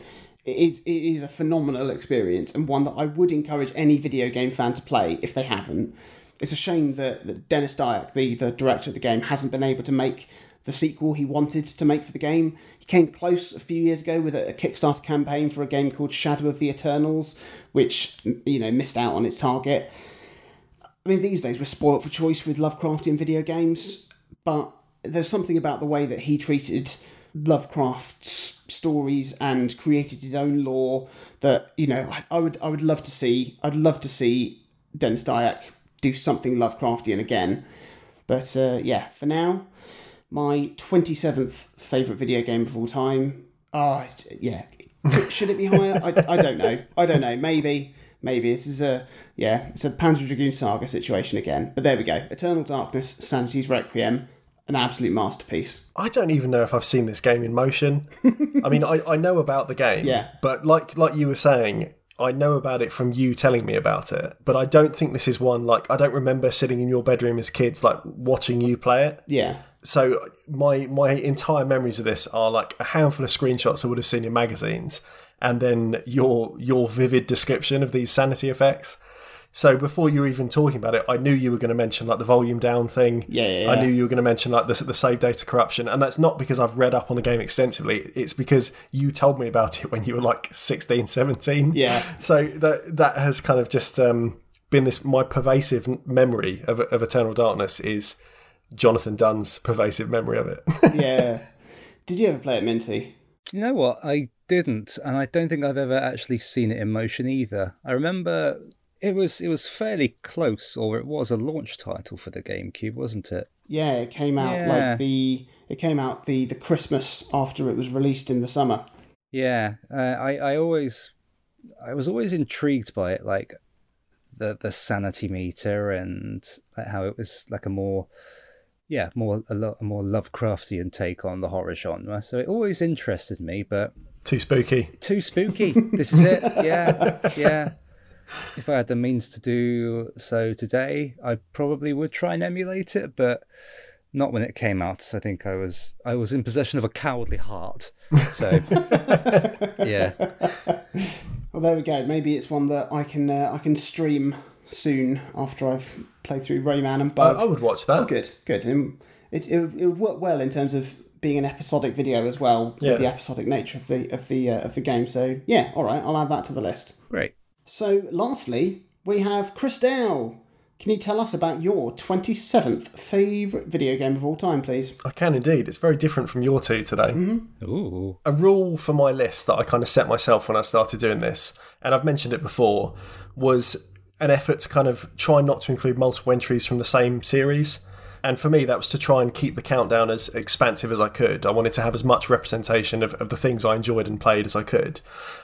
It is, it is a phenomenal experience and one that I would encourage any video game fan to play if they haven't it's a shame that, that Denis Dyack, the, the director of the game, hasn't been able to make the sequel he wanted to make for the game. He came close a few years ago with a, a Kickstarter campaign for a game called Shadow of the Eternals, which you know missed out on its target. I mean, these days we're spoilt for choice with Lovecraftian video games, but there's something about the way that he treated Lovecraft's stories and created his own lore that you know I, I would I would love to see. I'd love to see Denis Dyack do something Lovecraftian again. But uh, yeah, for now, my 27th favourite video game of all time. Oh, yeah. Should it be higher? I, I don't know. I don't know. Maybe. Maybe this is a yeah, it's a Panzer Dragoon Saga situation again. But there we go. Eternal Darkness, Sanity's Requiem, an absolute masterpiece. I don't even know if I've seen this game in motion. I mean, I, I know about the game, Yeah. but like like you were saying, I know about it from you telling me about it. But I don't think this is one like I don't remember sitting in your bedroom as kids like watching you play it. Yeah. So my my entire memories of this are like a handful of screenshots I would have seen in magazines, and then your your vivid description of these sanity effects. So before you were even talking about it, I knew you were going to mention like the volume down thing. Yeah, yeah, I knew you were going to mention like the, the save data corruption, and that's not because I've read up on the game extensively. It's because you told me about it when you were like 16, 17. Yeah. So that that has kind of just um, been this my pervasive memory of, of Eternal Darkness is Jonathan Dunn's pervasive memory of it. Yeah. Did you ever play it, Minty? Do you know what? I didn't, and I don't think I've ever actually seen it in motion either. I remember it was it was fairly close, or it was a launch title for the GameCube, wasn't it? Yeah, it came out Yeah. like the it came out the the Christmas after it was released in the summer. Yeah, uh, I I always I was always intrigued by it, like the the sanity meter and how it was like a more yeah more a, lo- a more Lovecraftian take on the horror genre. So it always interested me, but Too spooky. too spooky. this is it. Yeah, yeah. If I had the means to do so today, I probably would try and emulate it, but not when it came out. I think I was I was in possession of a cowardly heart. So yeah, Well, there we go. Maybe it's one that I can uh, I can stream soon after I've played through Rayman and I, Bug. I would watch that. Oh, good, good. And it, it, would- it would work well in terms of being an episodic video as well, Yeah. with the episodic nature of the of the uh, of the game. So yeah, all right, I'll add that to the list. great. So lastly, we have Chris Dow. Can you tell us about your twenty seventh favorite video game of all time, please? I can indeed. It's very different from your two today. Mm-hmm. Ooh, A rule for my list that I kind of set myself when I started doing this, and I've mentioned it before, was an effort to kind of try not to include multiple entries from the same series. And for me, that was to try and keep the countdown as expansive as I could. I wanted to have as much representation of, of the things I enjoyed and played as I could.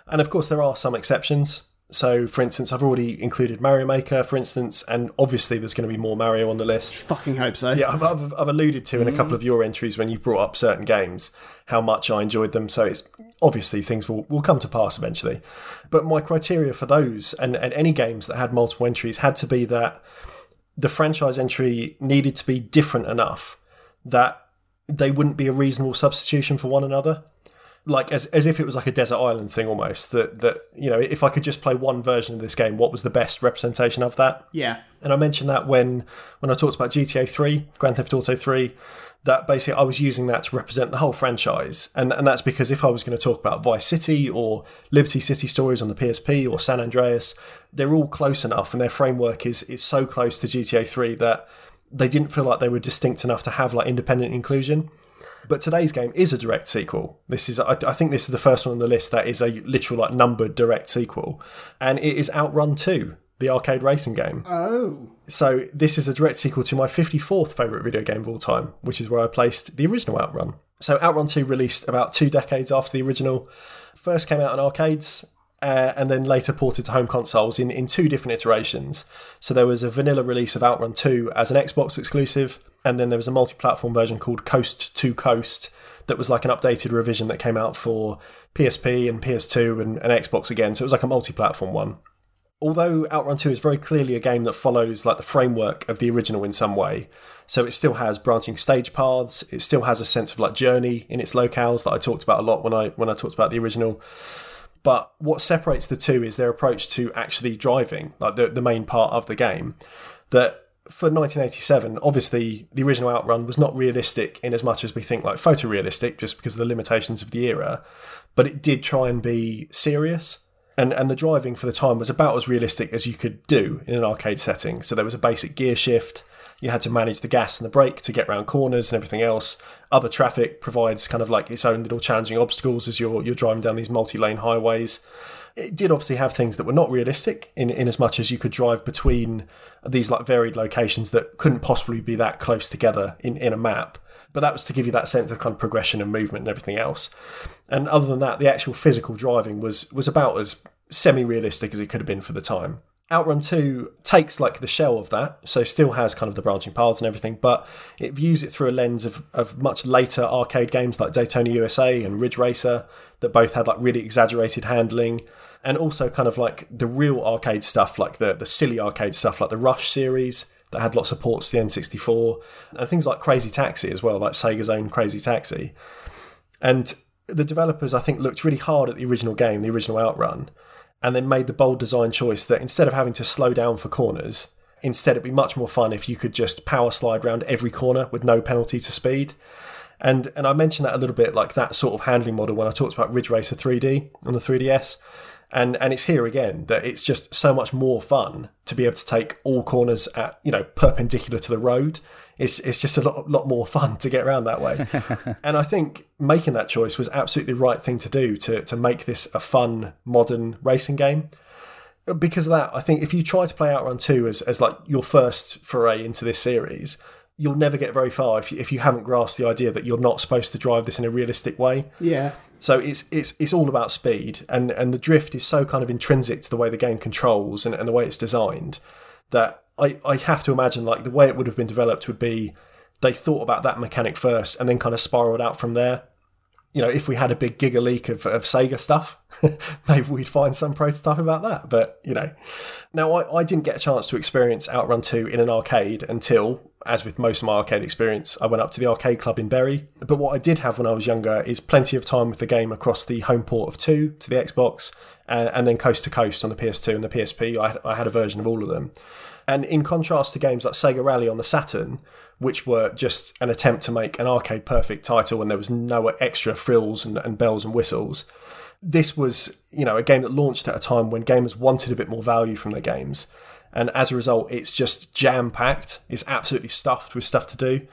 And of course, there are some exceptions. So, for instance, I've already included Mario Maker, for instance, and obviously there's going to be more Mario on the list. Fucking hope so. Yeah, I've, I've, I've alluded to in a mm-hmm. couple of your entries when you've brought up certain games how much I enjoyed them. So it's obviously things will, will come to pass eventually. But my criteria for those and, and any games that had multiple entries had to be that the franchise entry needed to be different enough that they wouldn't be a reasonable substitution for one another. Like as as if it was like a desert island thing almost. That that you know, if I could just play one version of this game, what was the best representation of that? Yeah. And I mentioned that when when I talked about GTA 3, Grand Theft Auto 3, that basically I was using that to represent the whole franchise. And and that's because if I was going to talk about Vice City or Liberty City Stories on the PSP or San Andreas, they're all close enough and their framework is is so close to GTA 3 that they didn't feel like they were distinct enough to have like independent inclusion. But today's game is a direct sequel. This is, I, I think, this is the first one on the list that is a literal like numbered direct sequel, and it is Outrun Two, the arcade racing game. Oh. So this is a direct sequel to my 54th favourite video game of all time, which is where I placed the original Outrun. So Outrun 2 released about two decades after the original. First came out in arcades uh, and then later ported to home consoles in, in two different iterations. So there was a vanilla release of Outrun 2 as an Xbox exclusive, and then there was a multi platform version called Coast to Coast that was like an updated revision that came out for PSP and PS2 and, and Xbox again. So it was like a multi platform one although Outrun 2 is very clearly a game that follows like the framework of the original in some way, so it still has branching stage paths, it still has a sense of like journey in its locales that I talked about a lot when I when I talked about the original. But what separates the two is their approach to actually driving, like the, the main part of the game. That for 1987, obviously the original Outrun was not realistic in as much as we think like photorealistic, just because of the limitations of the era. But it did try and be serious and and the driving for the time was about as realistic as you could do in an arcade setting. So there was a basic gear shift. You had to manage the gas and the brake to get around corners and everything else. Other traffic provides kind of like its own little challenging obstacles as you're you're driving down these multi-lane highways. It did obviously have things that were not realistic in, in as much as you could drive between these like varied locations that couldn't possibly be that close together in, in a map but that was to give you that sense of kind of progression and movement and everything else. And other than that, the actual physical driving was was about as semi-realistic as it could have been for the time. Outrun 2 takes like the shell of that, so still has kind of the branching paths and everything, but it views it through a lens of, of much later arcade games like Daytona USA and Ridge Racer that both had like really exaggerated handling and also kind of like the real arcade stuff, like the, the silly arcade stuff like the Rush series that had lots of ports to the N64 and things like Crazy Taxi as well, like Sega's own Crazy Taxi. And the developers, I think, looked really hard at the original game, the original Outrun, and then made the bold design choice that instead of having to slow down for corners, instead it'd be much more fun if you could just power slide around every corner with no penalty to speed. And and I mentioned that a little bit, like that sort of handling model when I talked about Ridge Racer 3D on the 3DS. And and it's here again that it's just so much more fun to be able to take all corners at you know perpendicular to the road. It's it's just a lot lot more fun to get around that way. and I think making that choice was absolutely the right thing to do to to make this a fun modern racing game. Because of that, I think if you try to play Outrun 2 as, as like your first foray into this series, you'll never get very far if you, if you haven't grasped the idea that you're not supposed to drive this in a realistic way. Yeah. So it's it's it's all about speed, and and the drift is so kind of intrinsic to the way the game controls and, and the way it's designed that I I have to imagine like the way it would have been developed would be they thought about that mechanic first and then kind of spiraled out from there. You know, if we had a big giga leak of, of Sega stuff, maybe we'd find some prototype about that. But, you know, now I, I didn't get a chance to experience Outrun 2 in an arcade until as with most of my arcade experience, I went up to the arcade club in Bury. But what I did have when I was younger is plenty of time with the game across the home port of 2 to the Xbox, and, and then coast to coast on the PS2 and the PSP. I, I had a version of all of them. And in contrast to games like Sega Rally on the Saturn, which were just an attempt to make an arcade perfect title when there was no extra frills and, and bells and whistles, this was, you know, a game that launched at a time when gamers wanted a bit more value from their games and as a result, it's just jam packed. It's absolutely stuffed with stuff to do.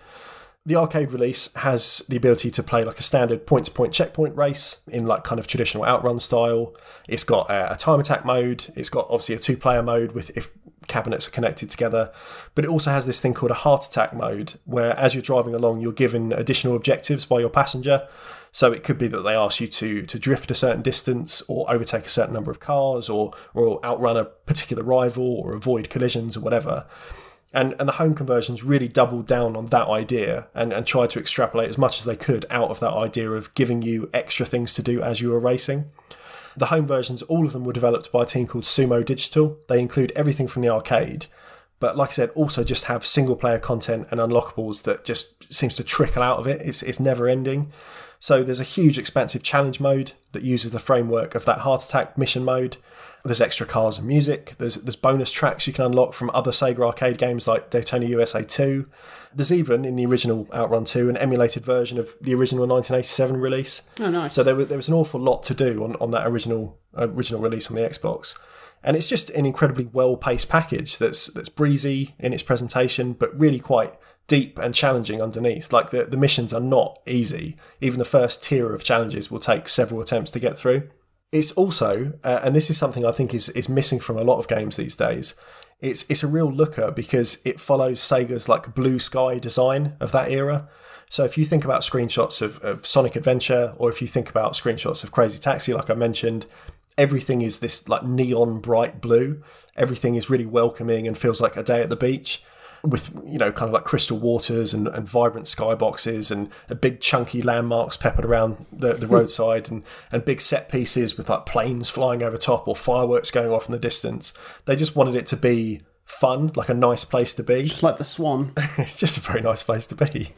The arcade release has the ability to play like a standard point to point checkpoint race in like kind of traditional outrun style. It's got a, time attack mode. It's got obviously a two player mode with if cabinets are connected together. But it also has this thing called a heart attack mode, where as you're driving along, you're given additional objectives by your passenger. So it could be that they ask you to to drift a certain distance, or overtake a certain number of cars, or or outrun a particular rival, or avoid collisions, or whatever. And and the home conversions really doubled down on that idea and, and tried to extrapolate as much as they could out of that idea of giving you extra things to do as you were racing. The home versions, all of them were developed by a team called Sumo Digital. They include everything from the arcade, but like I said, also just have single player content and unlockables that just seems to trickle out of it. It's, it's never ending. So there's a huge expansive challenge mode that uses the framework of that heart attack mission mode. There's extra cars and music. There's there's bonus tracks you can unlock from other Sega arcade games like Daytona USA 2. There's even in the original Outrun 2 an emulated version of the original 1987 release. Oh, nice. So there was, there was an awful lot to do on, on that original original release on the Xbox. and it's just an incredibly well-paced package that's that's breezy in its presentation, but really quite deep and challenging underneath. Like the, the missions are not easy. Even the first tier of challenges will take several attempts to get through. It's also, uh, and this is something I think is, is missing from a lot of games these days, it's it's a real looker because it follows Sega's like blue sky design of that era. So if you think about screenshots of, of Sonic Adventure, or if you think about screenshots of Crazy Taxi, like I mentioned, everything is this like neon bright blue. Everything is really welcoming and feels like a day at the beach with you know kind of like crystal waters and, and vibrant skyboxes and a big chunky landmarks peppered around the, the roadside and, and big set pieces with like planes flying over top or fireworks going off in the distance. They just wanted it to be fun, like a nice place to be. Just like the Swan. it's just a very nice place to be.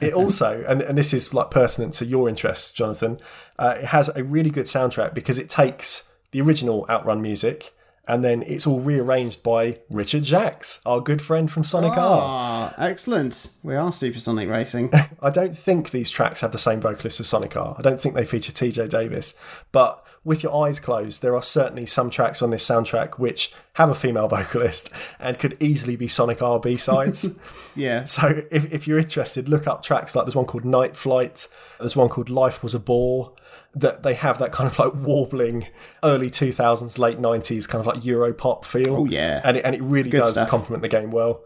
it also, and, and this is like pertinent to your interests, Jonathan, uh, it has a really good soundtrack because it takes the original Outrun music and then it's all rearranged by Richard Jacques, our good friend from Sonic R. Ah, excellent. We are Supersonic Racing. I don't think these tracks have the same vocalist as Sonic R. I don't think they feature TJ Davis, but with your eyes closed, there are certainly some tracks on this soundtrack which have a female vocalist and could easily be Sonic R B sides. yeah. So if, if you're interested, look up tracks like there's one called Night Flight, there's one called Life Was a Bore, that they have that kind of like warbling early 2000s, late 90s kind of like Euro pop feel. Oh, yeah. And it, and it really Good does stuff. complement the game well.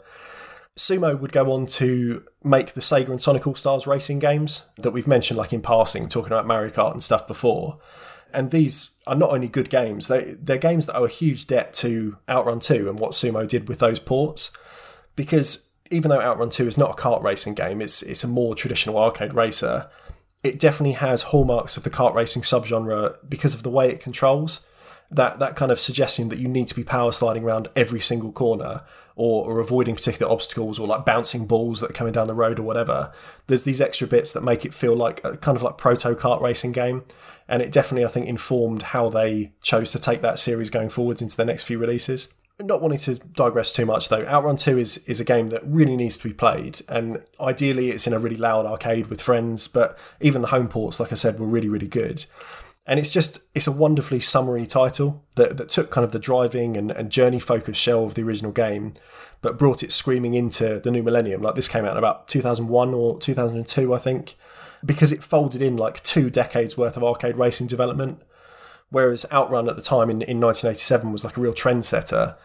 Sumo would go on to make the Sega and Sonic All Stars racing games that we've mentioned, like in passing, talking about Mario Kart and stuff before. And these are not only good games, they, they're games that owe a huge debt to Outrun 2 and what Sumo did with those ports. Because even though Outrun 2 is not a kart racing game, it's, it's a more traditional arcade racer, it definitely has hallmarks of the kart racing subgenre because of the way it controls. That that kind of suggestion that you need to be power sliding around every single corner or, or avoiding particular obstacles or like bouncing balls that are coming down the road or whatever. There's these extra bits that make it feel like a kind of like proto kart racing game. And it definitely, I think, informed how they chose to take that series going forwards into the next few releases not wanting to digress too much though, Outrun 2 is, is a game that really needs to be played, and ideally it's in a really loud arcade with friends, but even the home ports, like I said, were really, really good. And it's just, it's a wonderfully summery title that, that took kind of the driving and, and journey focused shell of the original game, but brought it screaming into the new millennium. Like this came out in about 2001 or 2002, I think, because it folded in like two decades worth of arcade racing development Whereas Outrun at the time in, in 1987 was like a real trendsetter.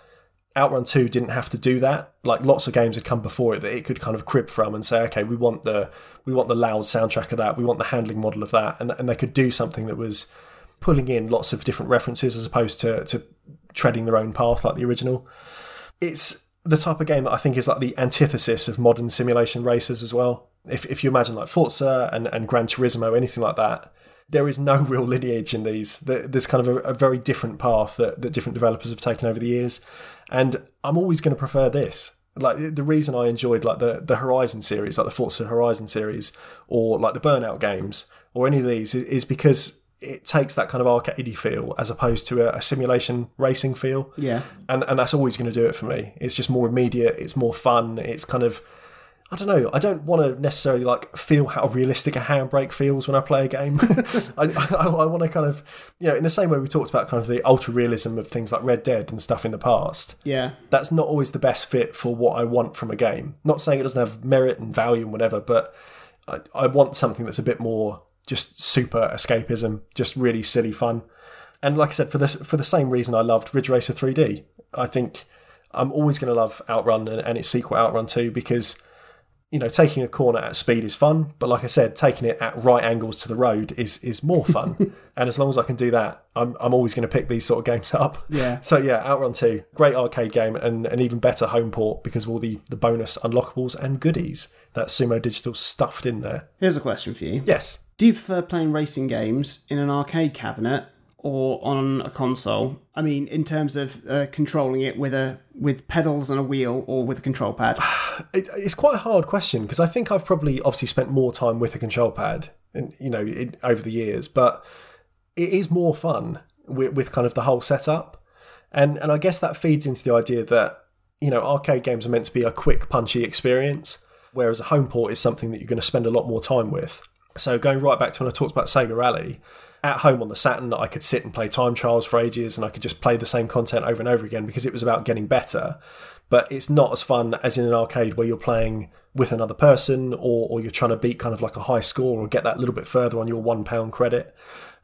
Outrun 2 didn't have to do that. Like lots of games had come before it that it could kind of crib from and say, okay, we want the we want the loud soundtrack of that, we want the handling model of that, and and they could do something that was pulling in lots of different references as opposed to to treading their own path like the original. It's the type of game that I think is like the antithesis of modern simulation races as well. If if you imagine like Forza and, and Gran Turismo, anything like that, there is no real lineage in these. There's kind of a, a, very different path that, that different developers have taken over the years, and I'm always going to prefer this. Like the reason I enjoyed like the the Horizon series, like the Forza Horizon series, or like the Burnout games, or any of these, is, is because it takes that kind of arcadey feel as opposed to a, a simulation racing feel. Yeah, and and that's always going to do it for me. It's just more immediate. It's more fun. It's kind of I don't know. I don't want to necessarily like feel how realistic a handbrake feels when I play a game. I, I, I, want to kind of, you know, in the same way we talked about kind of the ultra realism of things like Red Dead and stuff in the past. Yeah, that's not always the best fit for what I want from a game. Not saying it doesn't have merit and value and whatever, but I, I want something that's a bit more just super escapism, just really silly fun. And like I said, for this for the same reason I loved Ridge Racer 3D. I think I'm always going to love Outrun and, and its sequel Outrun 2 because you know, taking a corner at speed is fun, but like I said, taking it at right angles to the road is is more fun. and as long as I can do that, I'm I'm always going to pick these sort of games up. Yeah. So yeah, Outrun Two, great arcade game, and an even better home port because of all the the bonus unlockables and goodies that Sumo Digital stuffed in there. Here's a question for you. Yes. Do you prefer playing racing games in an arcade cabinet or on a console? I mean, in terms of uh, controlling it with a with pedals and a wheel or with a control pad. it, it's quite a hard question because I think I've probably obviously spent more time with a control pad, and you know, over the years, but it is more fun with, with kind of the whole setup, and and I guess that feeds into the idea that you know arcade games are meant to be a quick, punchy experience, whereas a home port is something that you're going to spend a lot more time with. So going right back to when I talked about Sega Rally, at home on the Saturn, I could sit and play time trials for ages, and I could just play the same content over and over again because it was about getting better. But it's not as fun as in an arcade where you're playing with another person, or, or you're trying to beat kind of like a high score or get that little bit further on your one pound credit.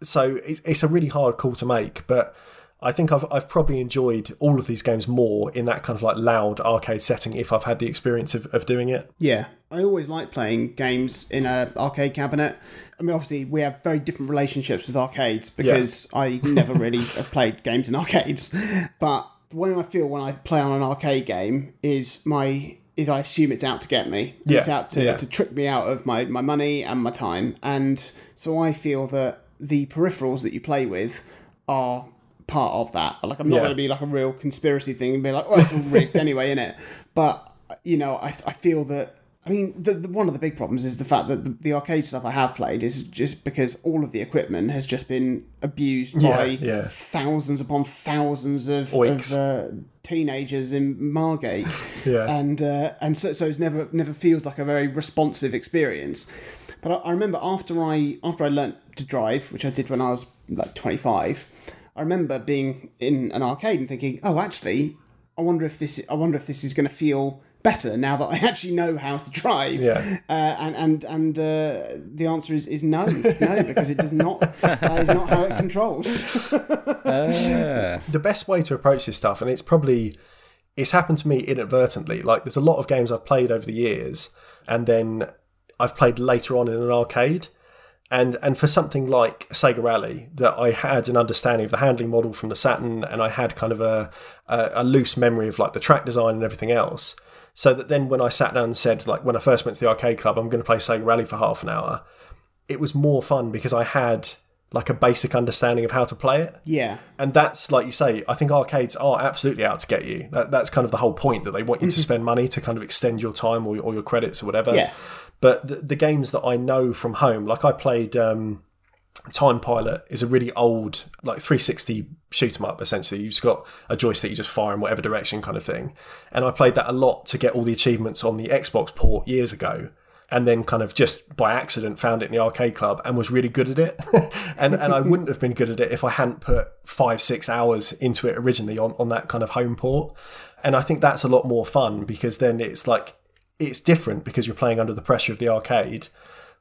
So it's, it's a really hard call to make, but I think I've I've probably enjoyed all of these games more in that kind of like loud arcade setting if I've had the experience of, of doing it. Yeah, I always like playing games in a arcade cabinet. I mean, obviously we have very different relationships with arcades because I never really have played games in arcades. But the way I feel when I play on an arcade game is my is I assume it's out to get me. Yeah. It's out to, yeah. to trick me out of my, my money and my time. And so I feel that the peripherals that you play with are part of that. Like I'm not Yeah. going to be like a real conspiracy thing and be like, oh, it's all rigged anyway, innit? But you know, I, I feel that. I mean, the, the, one of the big problems is the fact that the, the arcade stuff I have played is just because all of the equipment has just been abused Yeah, by yeah. thousands upon thousands of, of uh, teenagers in Margate, Yeah. and uh, and so so it's never never feels like a very responsive experience. But I, I remember after I after I learnt to drive, which I did when I was like twenty five, I remember being in an arcade and thinking, oh, actually, I wonder if this I wonder if this is going to feel better now that I actually know how to drive. Yeah. Uh, and and and uh, the answer is, is no, no, because it does not. That is not how it controls. Ah, the best way to approach this stuff, and it's probably it's happened to me inadvertently. Like there's a lot of games I've played over the years, and then I've played later on in an arcade. And and for something like Sega Rally, that I had an understanding of the handling model from the Saturn, and I had kind of a, a a loose memory of like the track design and everything else. So that then when I sat down and said like when I first went to the arcade club, I'm going to play Sega Rally for half an hour. It was more fun because I had like a basic understanding of how to play it yeah, and that's like you say i think arcades are absolutely out to get you that, that's kind of the whole point that they want you to mm-hmm. spend money to kind of extend your time or, or your credits or whatever Yeah. But the, the games that i know from home like i played um, time pilot is a really old like 360 shoot 'em up essentially you've just got a joystick you just fire in whatever direction kind of thing and i played that a lot to get all the achievements on the xbox port years ago and then kind of just by accident found it in the arcade club and was really good at it. and and I wouldn't have been good at it if I hadn't put five, six hours into it originally on, on that kind of home port. And I think that's a lot more fun because then it's like it's different because you're playing under the pressure of the arcade.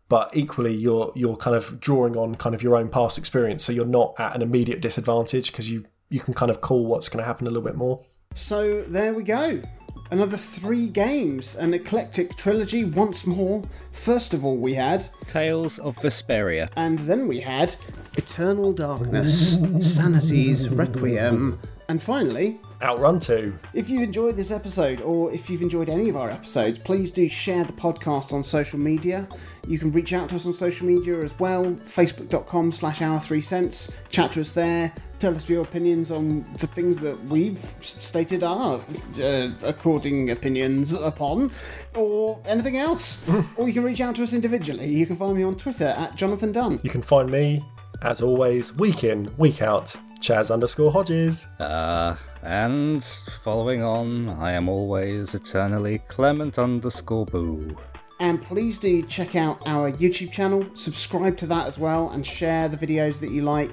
But equally, you're you're kind of drawing on kind of your own past experience, so you're not at an immediate disadvantage because you you can kind of call what's going to happen a little bit more. So there we go. Another three games, an eclectic trilogy once more. First of all, we had, Tales of Vesperia. and then we had Eternal Darkness, Sanity's Requiem, and finally, Outrun two. if you've enjoyed this episode or if you've enjoyed any of our episodes, please do share the podcast on social media. You can reach out to us on social media as well, facebook.com slash our three cents. Chat to us there. Tell us your opinions on the things that we've stated our uh, according opinions upon, or anything else. or you can reach out to us individually. You can find me on Twitter at Jonathan Dunn. You can find me, as always, week in, week out, Chas underscore Hodges. Uh, and following on, I am always eternally Clement underscore Boo. And please do check out our YouTube channel, subscribe to that as well, and share the videos that you like.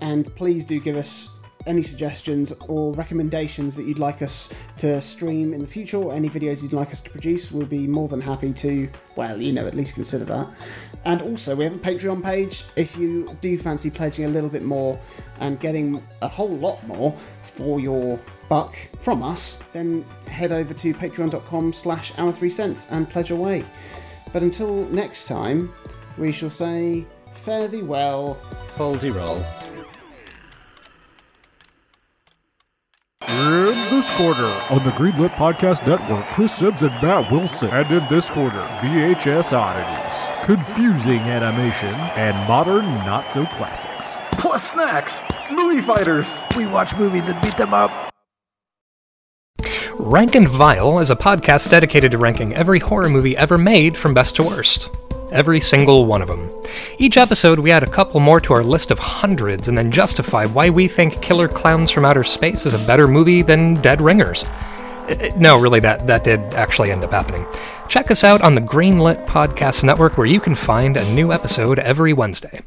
And please do give us any suggestions or recommendations that you'd like us to stream in the future, or any videos you'd like us to produce. We'll be more than happy to, well, you know, at least consider that. And also, we have a Patreon page. If you do fancy pledging a little bit more and getting a whole lot more for your buck from us, then head over to patreon.com slash our three cents and pledge away. But until next time, we shall say fare thee well. Foldy roll. In this quarter on the Greenlit Podcast Network, Chris Sims and Matt Wilson. And in this quarter, VHS oddities, confusing animation, and modern not so classics. Plus snacks, movie fighters. We watch movies and beat them up. Rank and Vile is a podcast dedicated to ranking every horror movie ever made from best to worst. Every single one of them. Each episode, we add a couple more to our list of hundreds and then justify why we think Killer Clowns from Outer Space is a better movie than Dead Ringers. Uh, No, really, that, that did actually end up happening. Check us out on the Greenlit Podcast Network, where you can find a new episode every Wednesday.